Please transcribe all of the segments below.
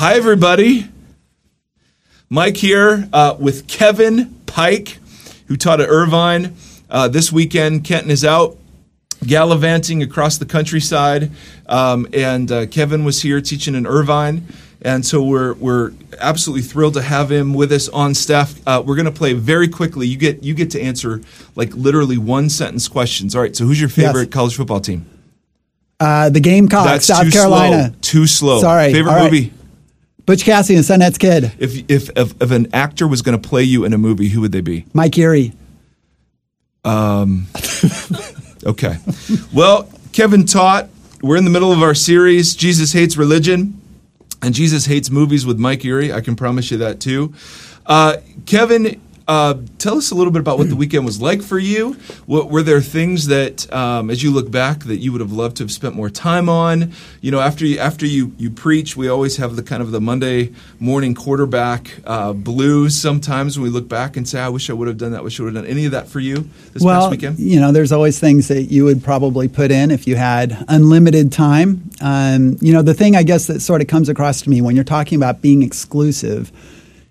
Hi, everybody. Mike here uh, with Kevin Pike, who taught at Irvine. Uh, this weekend, Kenton is out gallivanting across the countryside, um, and uh, Kevin was here teaching in Irvine. And so we're, we're absolutely thrilled to have him with us on staff. Uh, we're going to play very quickly. You get you get to answer like literally one sentence questions. All right. So who's your favorite Yes. college football team? Uh, the Gamecocks, That's South too Carolina. slow. Too slow. Sorry. Favorite All right. movie? Butch Cassidy and Sundance Kid. If, if if if an actor was going to play you in a movie, who would they be? Mike Erre. Okay. well, Kevin taught. We're in the middle of our series, Jesus Hates Religion, and Jesus Hates Movies with Mike Erre. I can promise you that too. Uh, Kevin, uh, tell us a little bit about what the weekend was like for you. What, were there things that, um, as you look back, that you would have loved to have spent more time on? You know, after you, after you, you preach, we always have the kind of the Monday morning quarterback uh, blues. Sometimes when we look back and say, "I wish I would have done that. Wish I would have done any of that for you this well, past weekend." you know, there's always things that you would probably put in if you had unlimited time. Um, you know, the thing I guess that sort of comes across to me when you're talking about being exclusive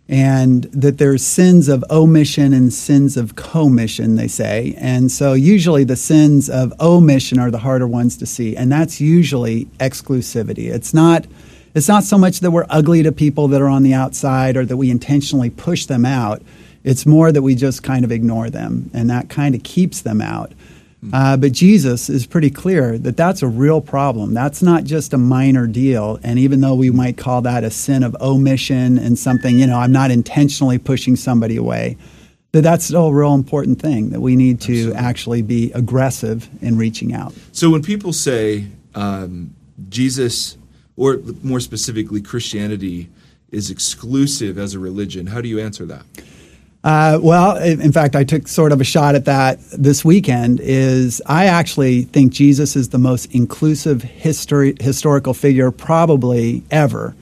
and that there's sins of omission and sins of commission, they say. And so usually the sins of omission are the harder ones to see, and that's usually exclusivity. It's not it's not so much that we're ugly to people that are on the outside or that we intentionally push them out. It's more that we just kind of ignore them, and that kind of keeps them out. Uh, but Jesus is pretty clear that that's a real problem. That's not just a minor deal. And even though we might call that a sin of omission and something, you know, I'm not intentionally pushing somebody away, that that's still a real important thing that we need to actually be aggressive in reaching out. So when people say um, Jesus, or more specifically Christianity, is exclusive as a religion, how do you answer that? Uh, well, in fact, I took sort of a shot at that this weekend. Is I actually think Jesus is the most inclusive history, historical figure probably ever,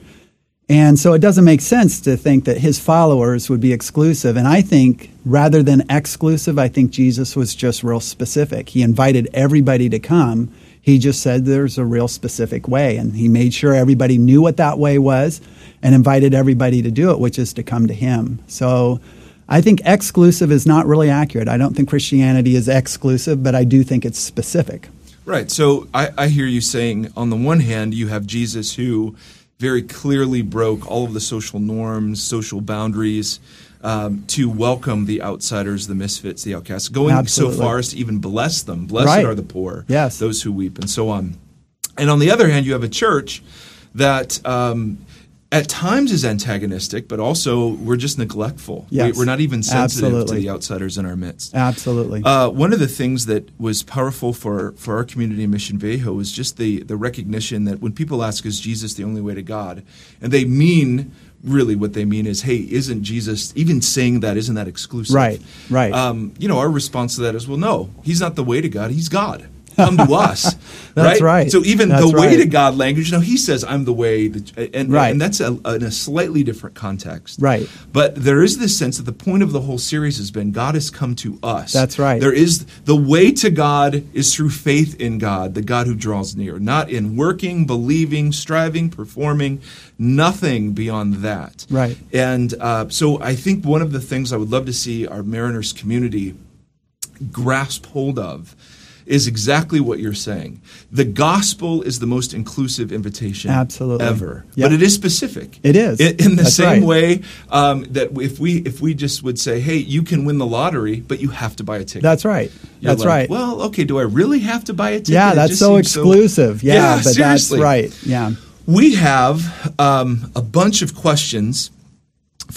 and so it doesn't make sense to think that his followers would be exclusive. And I think rather than exclusive, I think Jesus was just real specific. He invited everybody to come. He just said there's a real specific way, and he made sure everybody knew what that way was, and invited everybody to do it, which is to come to him. So. I think exclusive is not really accurate. I don't think Christianity is exclusive, but I do think it's specific. Right. So I, I hear you saying, on the one hand, you have Jesus who very clearly broke all of the social norms, social boundaries. Um, to welcome the outsiders, the misfits, the outcasts, going Absolutely. so far as to even bless them. Blessed Right. are the poor, Yes. those who weep, and so on. And on the other hand, you have a church that um, at times is antagonistic, but also we're just neglectful. Yes. We, are not even sensitive Absolutely. to the outsiders in our midst. Absolutely. Uh, one of the things that was powerful for, for our community in Mission Viejo was just the, the recognition that when people ask, is Jesus the only way to God? And they mean, really, what they mean is, hey, isn't Jesus, even saying that, isn't that exclusive? Right, right. Um, you know, our response to that is, well, no, he's not the way to God, he's God. Come to us. That's right. So even That's the way right. to God language, you know, he says, I'm the way. And, Right. and that's a, in a slightly different context. Right. But there is this sense that the point of the whole series has been God has come to us. That's right. There is the way to God is through faith in God, the God who draws near, not in working, believing, striving, performing, nothing beyond that. Right. And uh, so I think one of the things I would love to see our Mariners community grasp hold of is exactly what you're saying. The gospel is the most inclusive invitation Absolutely. ever, Yep. but it is specific. It is. in, in the That's same right. way um, that if we if we just would say, "Hey, you can win the lottery, but you have to buy a ticket." That's right. You're That's like, right. Well, okay. Do I really have to buy a ticket? yeah, that's so exclusive. yeah, but seriously. that's right. Yeah. We have um, a bunch of questions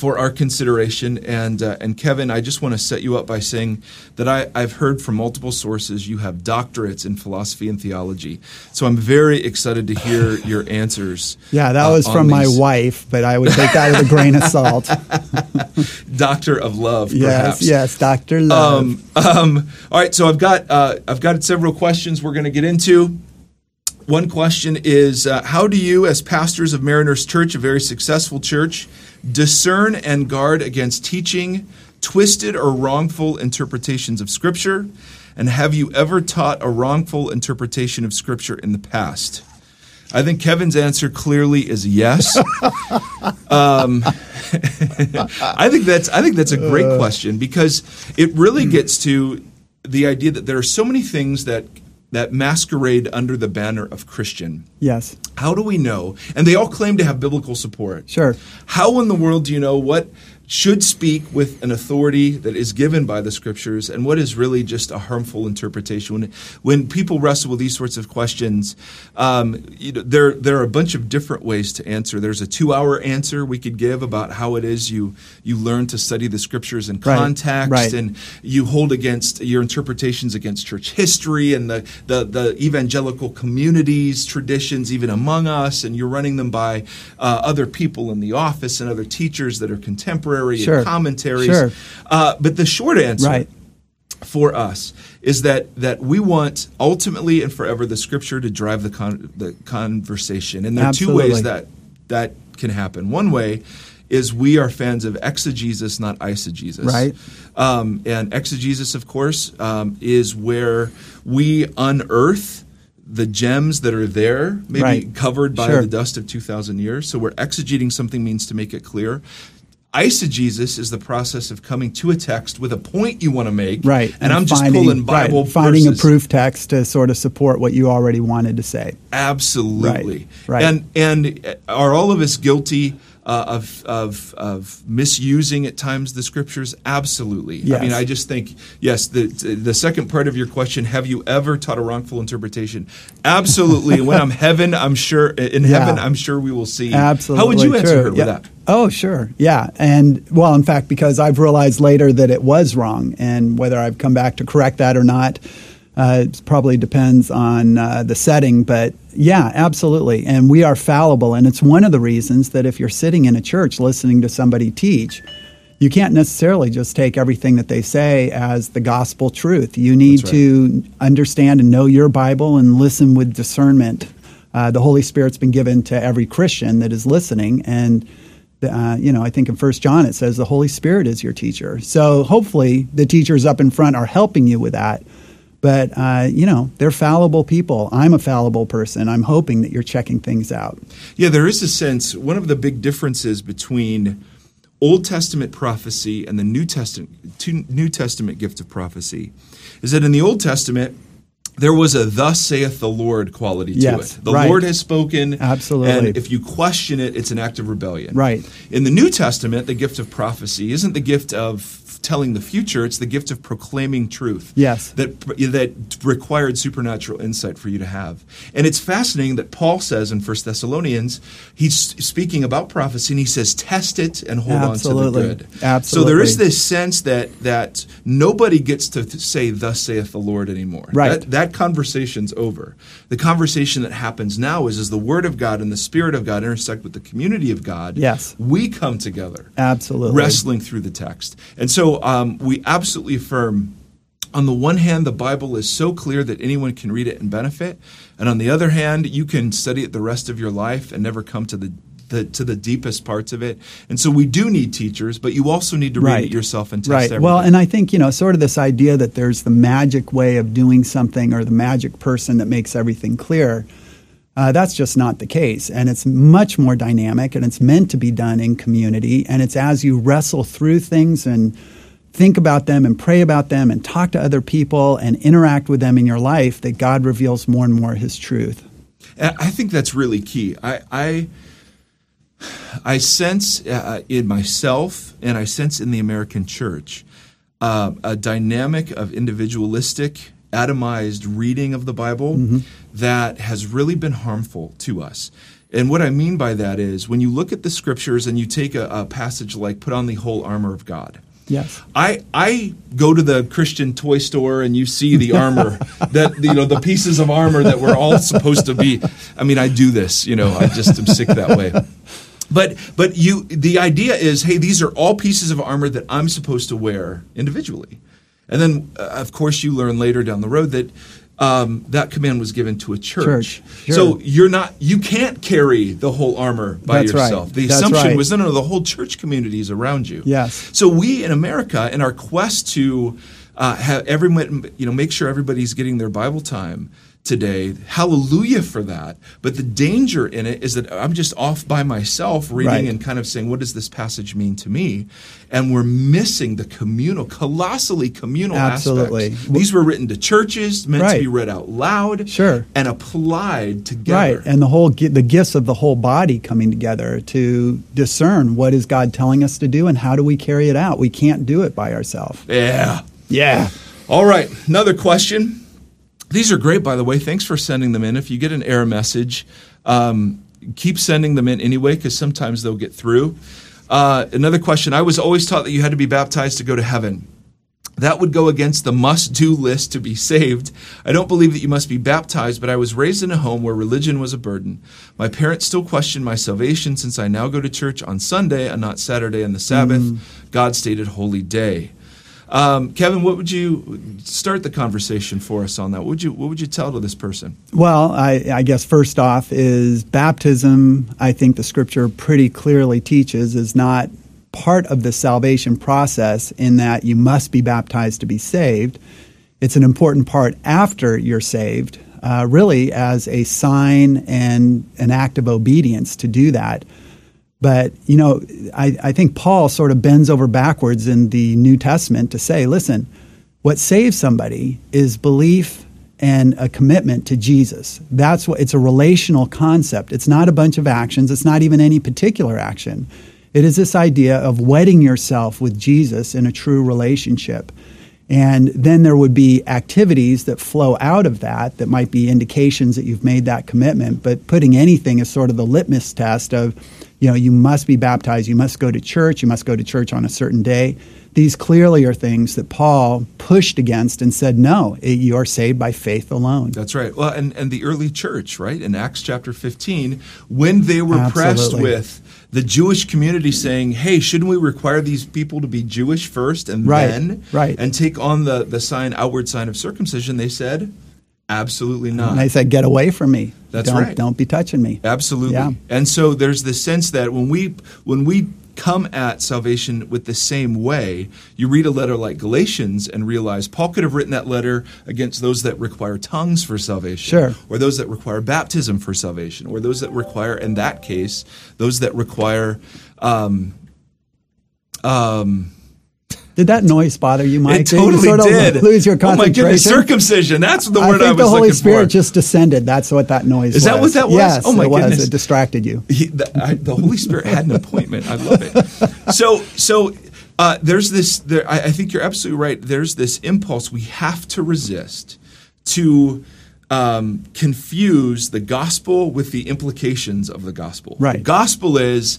for our consideration, and uh, and Kevin, I just want to set you up by saying that I, I've heard from multiple sources you have doctorates in philosophy and theology, so I'm very excited to hear your answers. Yeah, that uh, was from my wife, but I would take that with a grain of salt. Doctor of Love, yes, perhaps. yes, Doctor Love. Um, um, all right, so I've got uh, I've got several questions we're going to get into. One question is uh, How do you, as pastors of Mariners Church, a very successful church, discern and guard against teaching twisted or wrongful interpretations of Scripture? And have you ever taught a wrongful interpretation of Scripture in the past? I think Kevin's answer clearly is yes. um, I think that's I think that's a great Uh. question because it really gets to the idea that there are so many things that that masquerade under the banner of Christian. Yes. How do we know? And they all claim to have biblical support. Sure. How in the world do you know what should speak with an authority that is given by the scriptures and what is really just a harmful interpretation? When, when people wrestle with these sorts of questions, um, you know, there, there are a bunch of different ways to answer. There's a two hour answer we could give about how it is you, you learn to study the scriptures in Right. context Right. and you hold against your interpretations against church history and the, the, the evangelical communities, traditions, even among us, and you're running them by uh, other people in the office and other teachers that are contemporary Sure. and commentaries. Sure. Uh, but the short answer Right. for us is that that we want ultimately and forever the scripture to drive the con- the conversation, and there are two ways that that can happen. One way is we are fans of exegesis, not eisegesis. Right. Um, and exegesis, of course, um, is where we unearth the gems that are there, maybe Right. covered by Sure. the dust of 2,000 years. So we're exegeting something means to make it clear. Eisegesis is the process of coming to a text with a point you want to make. Right. And, I'm just finding- pulling Bible right, finding verses. a proof text to sort of support what you already wanted to say. Absolutely. Right, right. And and are all of us guilty uh, of, of of misusing at times the scriptures? Absolutely. I mean, I just think yes. The the second part of your question: Have you ever taught a wrongful interpretation? Absolutely. when I'm heaven, I'm sure in Yeah. heaven, I'm sure we will see. Absolutely. How would you answer her with that? Oh, sure. Yeah. And well, in fact, because I've realized later that it was wrong, and whether I've come back to correct that or not, uh, it probably depends on uh, the setting. But yeah, absolutely. And we are fallible. And it's one of the reasons that if you're sitting in a church listening to somebody teach, you can't necessarily just take everything that they say as the gospel truth. You need right. to understand and know your Bible and listen with discernment. Uh, the Holy Spirit's been given to every Christian that is listening, and uh, you know, I think in First John it says the Holy Spirit is your teacher. So hopefully the teachers up in front are helping you with that. But uh, you know, they're fallible people. I'm a fallible person. I'm hoping that you're checking things out. Yeah, there is a sense. One of the big differences between Old Testament prophecy and the New Testament New Testament gift of prophecy is that in the Old Testament there was a "Thus saith the Lord" quality to Yes, it. The right. Lord has spoken. Absolutely. And if you question it, it's an act of rebellion. Right. In the New Testament, the gift of prophecy isn't the gift of telling the future; it's the gift of proclaiming truth. Yes. That that required supernatural insight for you to have. And it's fascinating that Paul says in 1 Thessalonians, he's speaking about prophecy and he says, test it and hold Absolutely. on to the good. Absolutely. So there is this sense that that nobody gets to say, Thus saith the Lord anymore. Right. That, that conversation's over. The conversation that happens now is as the Word of God and the Spirit of God intersect with the community of God, Yes. we come together Absolutely. wrestling through the text. And so um, we absolutely affirm. On the one hand, the Bible is so clear that anyone can read it and benefit, and on the other hand, you can study it the rest of your life and never come to the, the to the deepest parts of it. And so we do need teachers, but you also need to read Right. it yourself and test Right. everything. Well, and I think, you know, sort of this idea that there's the magic way of doing something or the magic person that makes everything clear. Uh, that's just not the case. And it's much more dynamic and it's meant to be done in community. And it's as you wrestle through things and think about them and pray about them and talk to other people and interact with them in your life that God reveals more and more his truth. I think that's really key. I I, I sense uh, in myself and I sense in the American church uh, a dynamic of individualistic, atomized reading of the Bible that has really been harmful to us. And what I mean by that is when you look at the scriptures and you take a, a passage like "Put on the whole armor of God." Yes. I I go to the Christian toy store and you see the armor that you know the pieces of armor that we're all supposed to be. I mean, I do this, you know, I just am sick that way. But but you the idea is, hey, these are all pieces of armor that I'm supposed to wear individually, and then uh, of course you learn later down the road that. Um, that command was given to a church. Church, sure. So you're not, you can't carry the whole armor by That's right. yourself. The That's assumption right. was no, no, no, the whole church community is around you. Yes. So we in America, in our quest to uh, have everyone, you know, make sure everybody's getting their Bible time, today. Hallelujah for that. But the danger in it is that I'm just off by myself reading Right. and kind of saying, what does this passage mean to me? And we're missing the communal, colossally communal Absolutely. aspects. These were written to churches, meant to be read out loud, Sure. and applied together. Right, and the whole the gifts of the whole body coming together to discern what is God telling us to do and how do we carry it out. We can't do it by ourselves. yeah. Yeah. All right, another question. These are great, by the way. Thanks for sending them in. If you get an error message, um, keep sending them in anyway, because sometimes they'll get through. Uh, another question. I was always taught that you had to be baptized to go to heaven. That would go against the must do list to be saved. I don't believe that you must be baptized, but I was raised in a home where religion was a burden. My parents still question my salvation since I now go to church on Sunday and not Saturday and the Sabbath, God stated holy day. Um, Kevin, what would you start the conversation for us on that? What would you What would you tell to this person? Well, I, I guess first off is baptism. I think the scripture pretty clearly teaches is not part of the salvation process in that you must be baptized to be saved. It's an important part after you're saved, uh, really as a sign and an act of obedience to do that. But, you know, I, I think Paul sort of bends over backwards in the New Testament to say, listen, what saves somebody is belief and a commitment to Jesus. That's what it's a relational concept. It's not a bunch of actions, it's not even any particular action. It is this idea of wedding yourself with Jesus in a true relationship. And then there would be activities that flow out of that that might be indications that you've made that commitment. But putting anything as sort of the litmus test of, you know, you must be baptized, you must go to church, you must go to church on a certain day. These clearly are things that Paul pushed against and said, no, you are saved by faith alone. That's right. Well, and, and the early church, right, in Acts chapter 15, when they were pressed with the Jewish community saying, hey, shouldn't we require these people to be Jewish first and Right, then right. and take on the, the sign, outward sign of circumcision? They said, absolutely not. And I said, get away from me. That's don't, right. Don't be touching me. Absolutely. Yeah. And so there's the sense that when we when we come at salvation with the same way, you read a letter like Galatians and realize Paul could have written that letter against those that require tongues for salvation, Sure. or those that require baptism for salvation, or those that require, in that case, those that require. Um, um, Did that noise bother you, Mike? it Did totally you sort of did. lose your oh my goodness, circumcision. That's the I word think I, was the Holy looking Spirit for. just descended. That's what that noise Is was. that what that was? Yes, Oh, my it was. goodness. It distracted you. He, the, I, the Holy Spirit had an appointment. I love it. So, so uh, there's this. There, I, I think you're absolutely right. There's this impulse we have to resist to um, confuse the gospel with the implications of the gospel. Right. The gospel is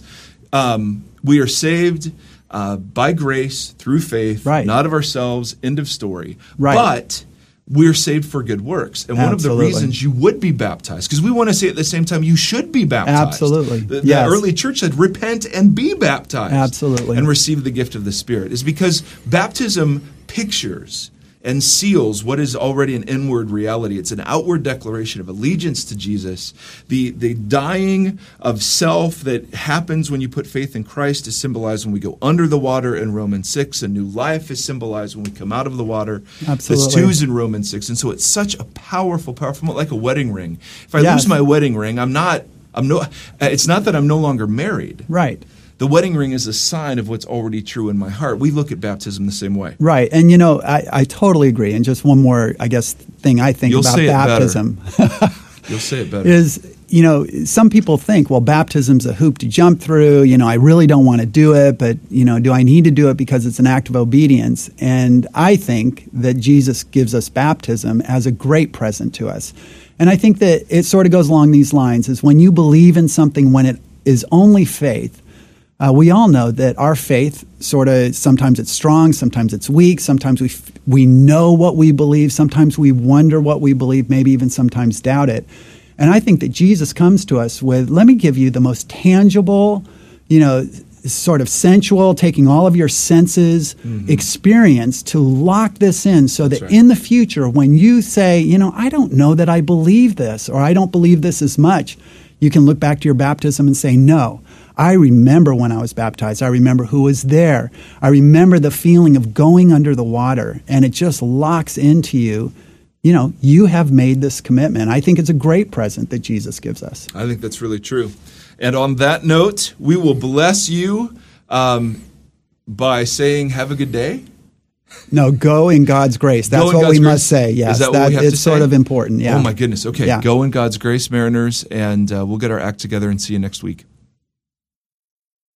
um, we are saved. Uh, by grace through faith, Right. not of ourselves. End of story. Right. But we're saved for good works, and one of the reasons you would be baptized because we want to say at the same time you should be baptized. Absolutely. The, the Yes. early church said repent and be baptized. Absolutely. And receive the gift of the Spirit is because baptism pictures and seals what is already an inward reality. It's an outward declaration of allegiance to Jesus. The the dying of self that happens when you put faith in Christ is symbolized when we go under the water in Romans 6. A new life is symbolized when we come out of the water. Absolutely. That's two is in Romans 6. And so it's such a powerful, powerful, like a wedding ring. If I Yes. lose my wedding ring, I'm not, I'm no, it's not that I'm no longer married. Right. The wedding ring is a sign of what's already true in my heart. We look at baptism the same way. Right. And, you know, I, I totally agree. And just one more, I guess, thing I think You'll about say it better. baptism You'll say it better. is, you know, some people think, well, baptism's a hoop to jump through. You know, I really don't want to do it, but, you know, do I need to do it because it's an act of obedience? And I think that Jesus gives us baptism as a great present to us. And I think that it sort of goes along these lines is when you believe in something when it is only faith, uh, we all know that our faith sort of sometimes it's strong, sometimes it's weak, sometimes we f- we know what we believe, sometimes we wonder what we believe, maybe even sometimes doubt it. And I think that Jesus comes to us with, let me give you the most tangible, you know, sort of sensual, taking all of your senses experience to lock this in so that right. in the future, when you say, you know, I don't know that I believe this or I don't believe this as much, you can look back to your baptism and say, no. I remember when I was baptized. I remember who was there. I remember the feeling of going under the water, and it just locks into you you know, you have made this commitment. I think it's a great present that Jesus gives us. I think that's really true. And on that note, we will bless you um, by saying, "Have a good day." No, go in God's grace. That's what God's we grace? must say. Yes, that, have it's sort say? of important. Yeah. Oh my goodness. Okay, Yeah. go in God's grace, Mariners, and uh, we'll get our act together and see you next week.